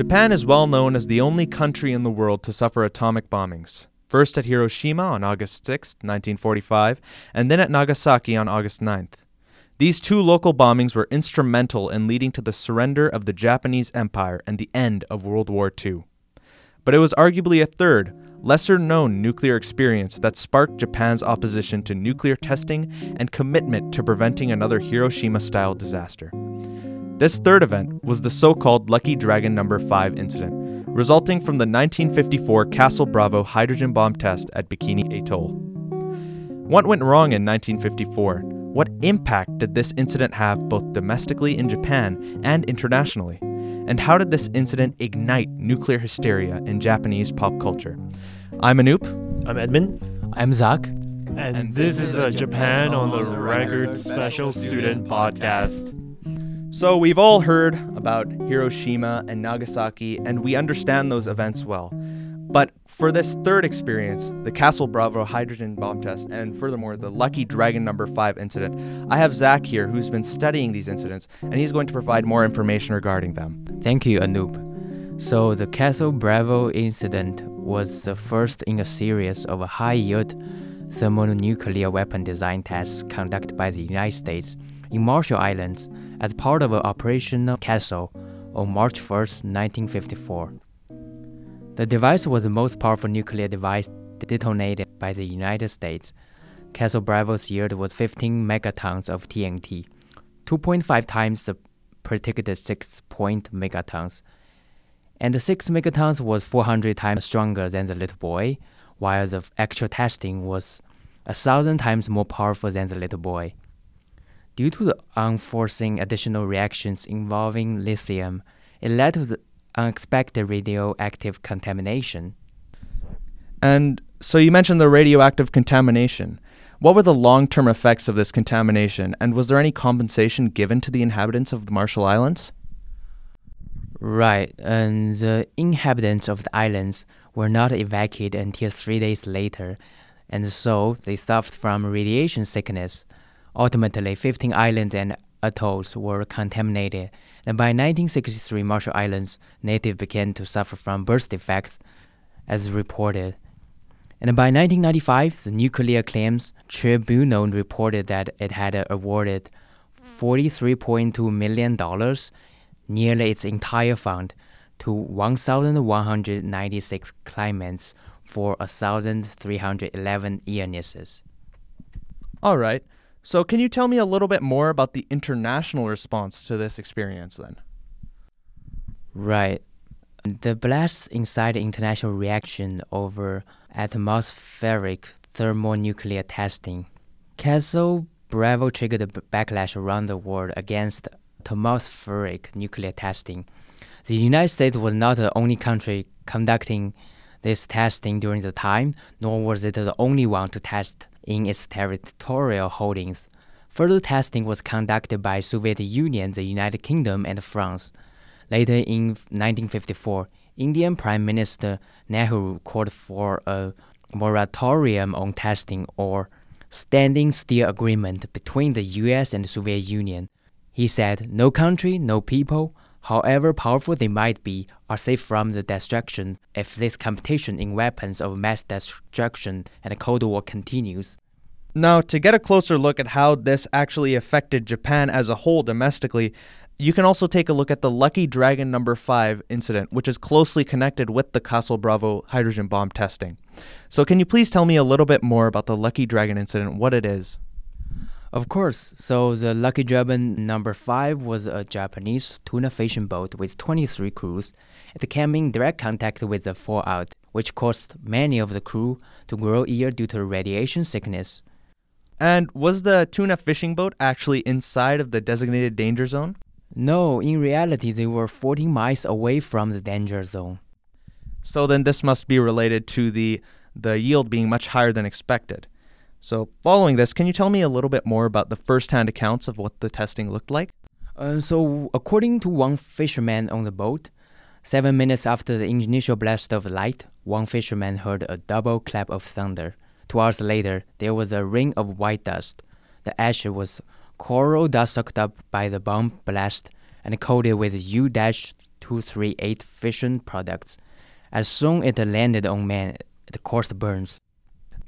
Japan is well known as the only country in the world to suffer atomic bombings. First at Hiroshima on August 6, 1945, and then at Nagasaki on August 9th. These two local bombings were instrumental in leading to the surrender of the Japanese Empire and the end of World War II. But it was arguably a third, lesser known nuclear experience that sparked Japan's opposition to nuclear testing and commitment to preventing another Hiroshima style disaster. This third event was the so called Lucky Dragon No. 5 incident, resulting from the 1954 Castle Bravo hydrogen bomb test at Bikini Atoll. What went wrong in 1954? What impact did this incident have both domestically in Japan and internationally? And how did this incident ignite nuclear hysteria in Japanese pop culture? I'm Anoop. I'm Edmund. I'm Zach. And, and this is a Japan on the Record Special Student Podcast. So, we've all heard about Hiroshima and Nagasaki, and we understand those events well. But for this third experience, the Castle Bravo hydrogen bomb test, and furthermore, the Lucky Dragon number 5 incident, I have Zach here who's been studying these incidents, and he's going to provide more information regarding them. Thank you, Anoop. So, the Castle Bravo incident was the first in a series of high yield thermonuclear weapon design tests conducted by the United States in Marshall Islands as part of Operation Castle on March 1, 1954. The device was the most powerful nuclear device detonated by the United States. Castle Bravo's yield was 15 megatons of TNT, 2.5 times the predicted 6 point megatons. And the 6 megatons was 400 times stronger than the little boy, while the actual testing was a thousand times more powerful than the little boy. Due to the unforeseen additional reactions involving lithium, it led to the unexpected radioactive contamination. And so you mentioned the radioactive contamination. What were the long term effects of this contamination, and was there any compensation given to the inhabitants of the Marshall Islands? Right, and the inhabitants of the islands were not evacuated until three days later, and so they suffered from radiation sickness. Ultimately, 15 islands and atolls were contaminated, and by 1963, Marshall Islands natives began to suffer from birth defects, as reported. And by 1995, the Nuclear Claims Tribunal reported that it had awarded $43.2 million, nearly its entire fund, to 1,196 claimants for 1,311 illnesses. All right. So, can you tell me a little bit more about the international response to this experience then? Right. The blast inside international reaction over atmospheric thermonuclear testing. Castle Bravo triggered a backlash around the world against atmospheric nuclear testing. The United States was not the only country conducting this testing during the time, nor was it the only one to test in its territorial holdings. Further testing was conducted by Soviet Union, the United Kingdom, and France. Later in 1954, Indian Prime Minister Nehru called for a moratorium on testing or standing still agreement between the US and the Soviet Union. He said, No country, no people, however powerful they might be, are safe from the destruction if this competition in weapons of mass destruction and the Cold War continues. Now, to get a closer look at how this actually affected Japan as a whole domestically, you can also take a look at the Lucky Dragon number 5 incident, which is closely connected with the Castle Bravo hydrogen bomb testing. So, can you please tell me a little bit more about the Lucky Dragon incident, what it is? Of course. So the Lucky Dragon number 5 was a Japanese tuna fishing boat with 23 crews. It came in direct contact with the fallout, which caused many of the crew to grow ill due to radiation sickness. And was the tuna fishing boat actually inside of the designated danger zone? No, in reality, they were 40 miles away from the danger zone. So then this must be related to the, the yield being much higher than expected. So, following this, can you tell me a little bit more about the first hand accounts of what the testing looked like? Uh, so, according to one fisherman on the boat, seven minutes after the initial blast of light, one fisherman heard a double clap of thunder. Two hours later, there was a ring of white dust. The ash was coral dust sucked up by the bomb blast and coated with U U-238 fission products. As soon as it landed on man, it caused burns.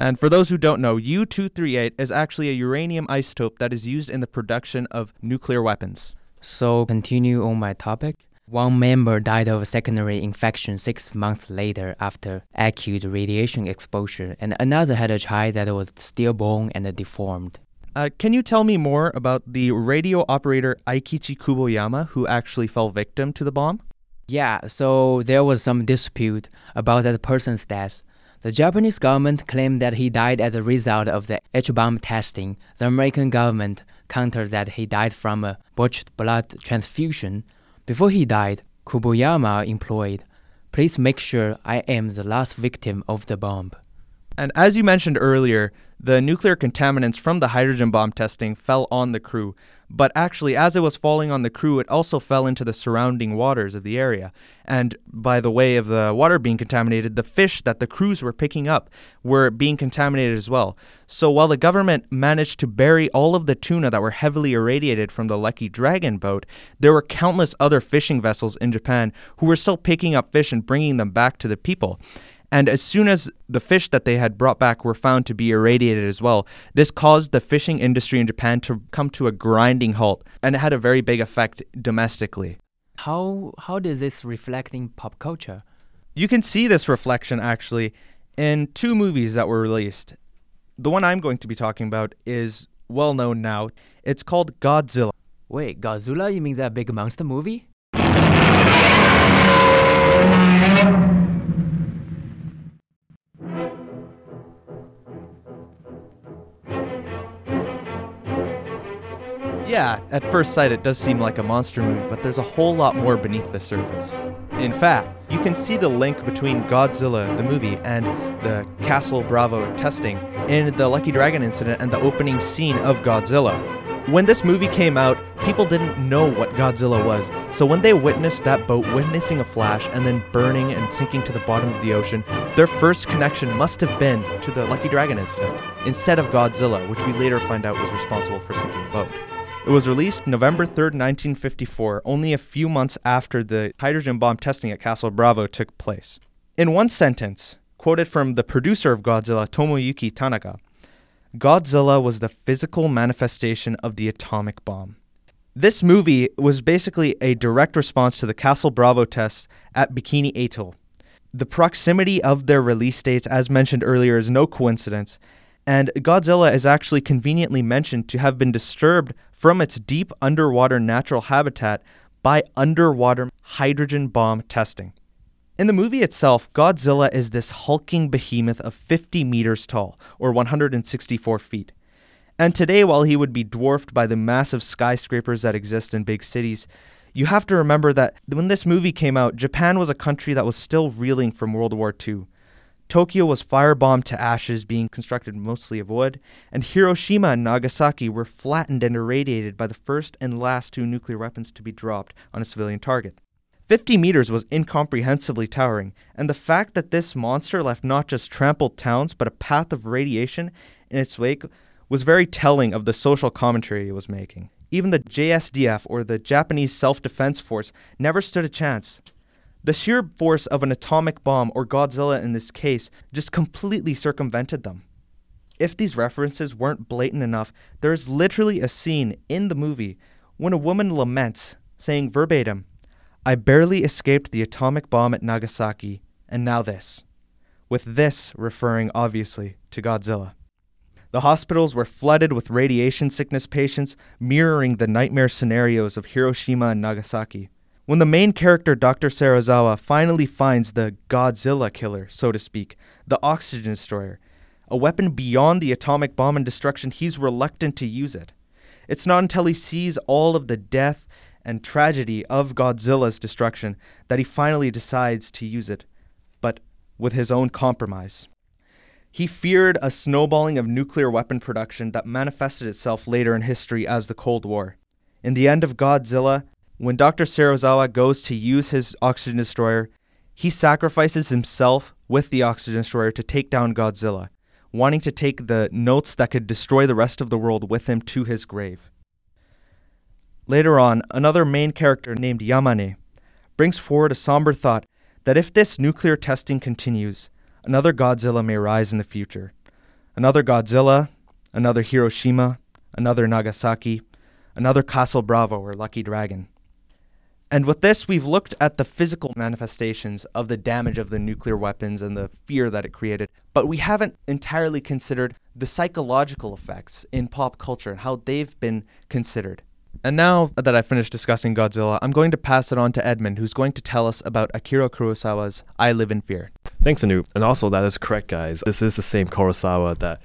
And for those who don't know, U 238 is actually a uranium isotope that is used in the production of nuclear weapons. So, continue on my topic. One member died of a secondary infection six months later after acute radiation exposure, and another had a child that was stillborn and deformed. Uh, can you tell me more about the radio operator Aikichi Kuboyama who actually fell victim to the bomb? Yeah, so there was some dispute about that person's death. The Japanese government claimed that he died as a result of the H bomb testing. The American government countered that he died from a botched blood transfusion. Before he died, Kuboyama employed, Please make sure I am the last victim of the bomb. And as you mentioned earlier, the nuclear contaminants from the hydrogen bomb testing fell on the crew, but actually, as it was falling on the crew, it also fell into the surrounding waters of the area. And by the way of the water being contaminated, the fish that the crews were picking up were being contaminated as well. So while the government managed to bury all of the tuna that were heavily irradiated from the Lucky Dragon boat, there were countless other fishing vessels in Japan who were still picking up fish and bringing them back to the people. And as soon as the fish that they had brought back were found to be irradiated as well, this caused the fishing industry in Japan to come to a grinding halt, and it had a very big effect domestically. How how does this reflect in pop culture? You can see this reflection actually in two movies that were released. The one I'm going to be talking about is well known now. It's called Godzilla. Wait, Godzilla? You mean that big monster movie? Yeah, at first sight it does seem like a monster movie, but there's a whole lot more beneath the surface. In fact, you can see the link between Godzilla, the movie, and the Castle Bravo testing in the Lucky Dragon incident and the opening scene of Godzilla. When this movie came out, people didn't know what Godzilla was, so when they witnessed that boat witnessing a flash and then burning and sinking to the bottom of the ocean, their first connection must have been to the Lucky Dragon incident, instead of Godzilla, which we later find out was responsible for sinking the boat. It was released November 3rd, 1954, only a few months after the hydrogen bomb testing at Castle Bravo took place. In one sentence, quoted from the producer of Godzilla, Tomoyuki Tanaka, Godzilla was the physical manifestation of the atomic bomb. This movie was basically a direct response to the Castle Bravo tests at Bikini Atoll. The proximity of their release dates, as mentioned earlier, is no coincidence, and Godzilla is actually conveniently mentioned to have been disturbed from its deep underwater natural habitat by underwater hydrogen bomb testing. In the movie itself, Godzilla is this hulking behemoth of 50 meters tall, or 164 feet. And today, while he would be dwarfed by the massive skyscrapers that exist in big cities, you have to remember that when this movie came out, Japan was a country that was still reeling from World War II. Tokyo was firebombed to ashes, being constructed mostly of wood, and Hiroshima and Nagasaki were flattened and irradiated by the first and last two nuclear weapons to be dropped on a civilian target. 50 meters was incomprehensibly towering, and the fact that this monster left not just trampled towns but a path of radiation in its wake was very telling of the social commentary it was making. Even the JSDF, or the Japanese Self Defense Force, never stood a chance. The sheer force of an atomic bomb, or Godzilla in this case, just completely circumvented them. If these references weren't blatant enough, there is literally a scene in the movie when a woman laments, saying verbatim, I barely escaped the atomic bomb at Nagasaki, and now this. With this referring obviously to Godzilla. The hospitals were flooded with radiation sickness patients, mirroring the nightmare scenarios of Hiroshima and Nagasaki. When the main character, Dr. Serizawa, finally finds the Godzilla killer, so to speak, the oxygen destroyer, a weapon beyond the atomic bomb and destruction, he's reluctant to use it. It's not until he sees all of the death and tragedy of Godzilla's destruction that he finally decides to use it, but with his own compromise. He feared a snowballing of nuclear weapon production that manifested itself later in history as the Cold War. In the end of Godzilla, when Dr. Serizawa goes to use his oxygen destroyer, he sacrifices himself with the oxygen destroyer to take down Godzilla, wanting to take the notes that could destroy the rest of the world with him to his grave. Later on, another main character named Yamane brings forward a somber thought that if this nuclear testing continues, another Godzilla may rise in the future. Another Godzilla, another Hiroshima, another Nagasaki, another Castle Bravo or Lucky Dragon. And with this, we've looked at the physical manifestations of the damage of the nuclear weapons and the fear that it created, but we haven't entirely considered the psychological effects in pop culture and how they've been considered. And now that I've finished discussing Godzilla, I'm going to pass it on to Edmund, who's going to tell us about Akira Kurosawa's I Live in Fear. Thanks, Anu. And also, that is correct, guys. This is the same Kurosawa that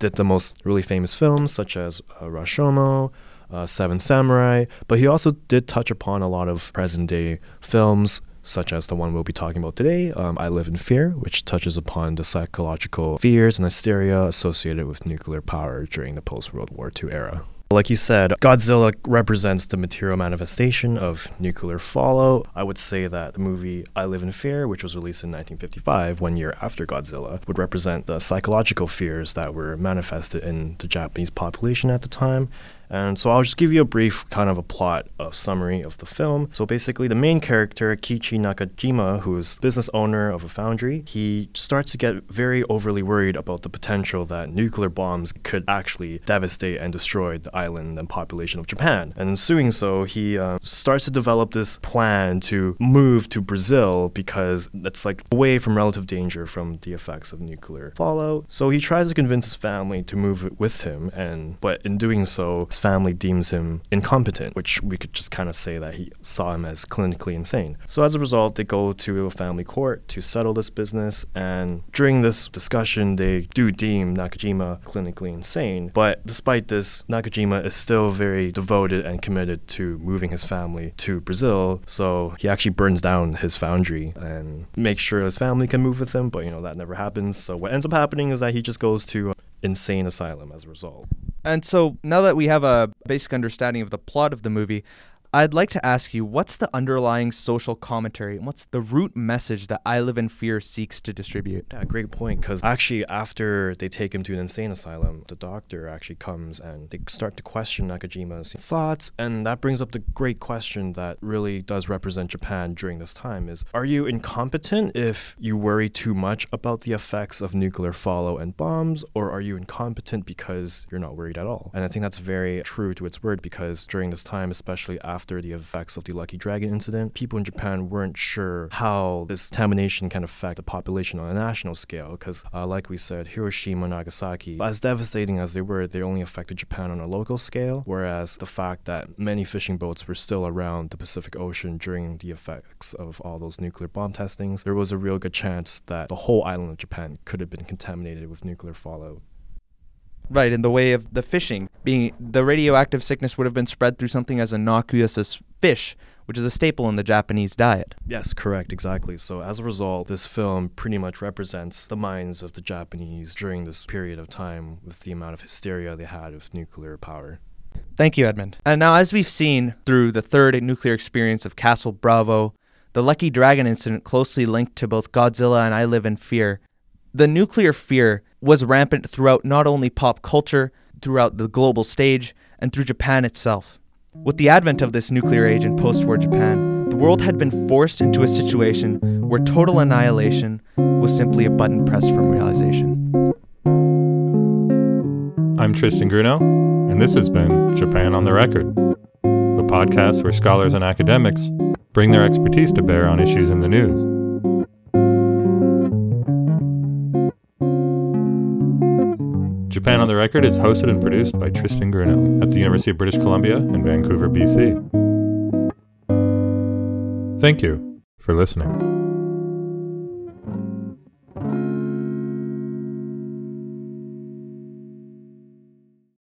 did the most really famous films, such as uh, Rashomon, uh, Seven Samurai, but he also did touch upon a lot of present day films, such as the one we'll be talking about today, um, I Live in Fear, which touches upon the psychological fears and hysteria associated with nuclear power during the post World War II era. Like you said, Godzilla represents the material manifestation of nuclear fallout. I would say that the movie I Live in Fear, which was released in 1955, one year after Godzilla, would represent the psychological fears that were manifested in the Japanese population at the time and so I'll just give you a brief kind of a plot of summary of the film. So basically, the main character, Kiichi Nakajima, who's business owner of a foundry, he starts to get very overly worried about the potential that nuclear bombs could actually devastate and destroy the island and population of Japan. And in doing so, he uh, starts to develop this plan to move to Brazil because that's like away from relative danger from the effects of nuclear fallout. So he tries to convince his family to move with him, and but in doing so, family deems him incompetent, which we could just kind of say that he saw him as clinically insane. So as a result, they go to a family court to settle this business, and during this discussion, they do deem Nakajima clinically insane. But despite this, Nakajima is still very devoted and committed to moving his family to Brazil. So he actually burns down his foundry and makes sure his family can move with him, but you know that never happens. So what ends up happening is that he just goes to uh, insane asylum as a result. And so now that we have a basic understanding of the plot of the movie, I'd like to ask you what's the underlying social commentary and what's the root message that I Live in Fear seeks to distribute? Yeah, great point. Because actually, after they take him to an insane asylum, the doctor actually comes and they start to question Nakajima's thoughts. And that brings up the great question that really does represent Japan during this time is Are you incompetent if you worry too much about the effects of nuclear fallout and bombs? Or are you incompetent because you're not worried at all? And I think that's very true to its word because during this time, especially after after the effects of the Lucky Dragon incident, people in Japan weren't sure how this contamination can affect the population on a national scale. Because, uh, like we said, Hiroshima and Nagasaki, as devastating as they were, they only affected Japan on a local scale. Whereas the fact that many fishing boats were still around the Pacific Ocean during the effects of all those nuclear bomb testings, there was a real good chance that the whole island of Japan could have been contaminated with nuclear fallout. Right, in the way of the fishing. Being the radioactive sickness would have been spread through something as innocuous as fish, which is a staple in the Japanese diet. Yes, correct, exactly. So as a result, this film pretty much represents the minds of the Japanese during this period of time with the amount of hysteria they had with nuclear power. Thank you, Edmund. And now, as we've seen through the third nuclear experience of Castle Bravo, the Lucky Dragon incident closely linked to both Godzilla and I Live in Fear, the nuclear fear was rampant throughout not only pop culture, throughout the global stage, and through Japan itself. With the advent of this nuclear age in post war Japan, the world had been forced into a situation where total annihilation was simply a button pressed from realization. I'm Tristan Grunow, and this has been Japan on the Record, the podcast where scholars and academics bring their expertise to bear on issues in the news. Japan on the Record is hosted and produced by Tristan Grunow at the University of British Columbia in Vancouver, BC. Thank you for listening.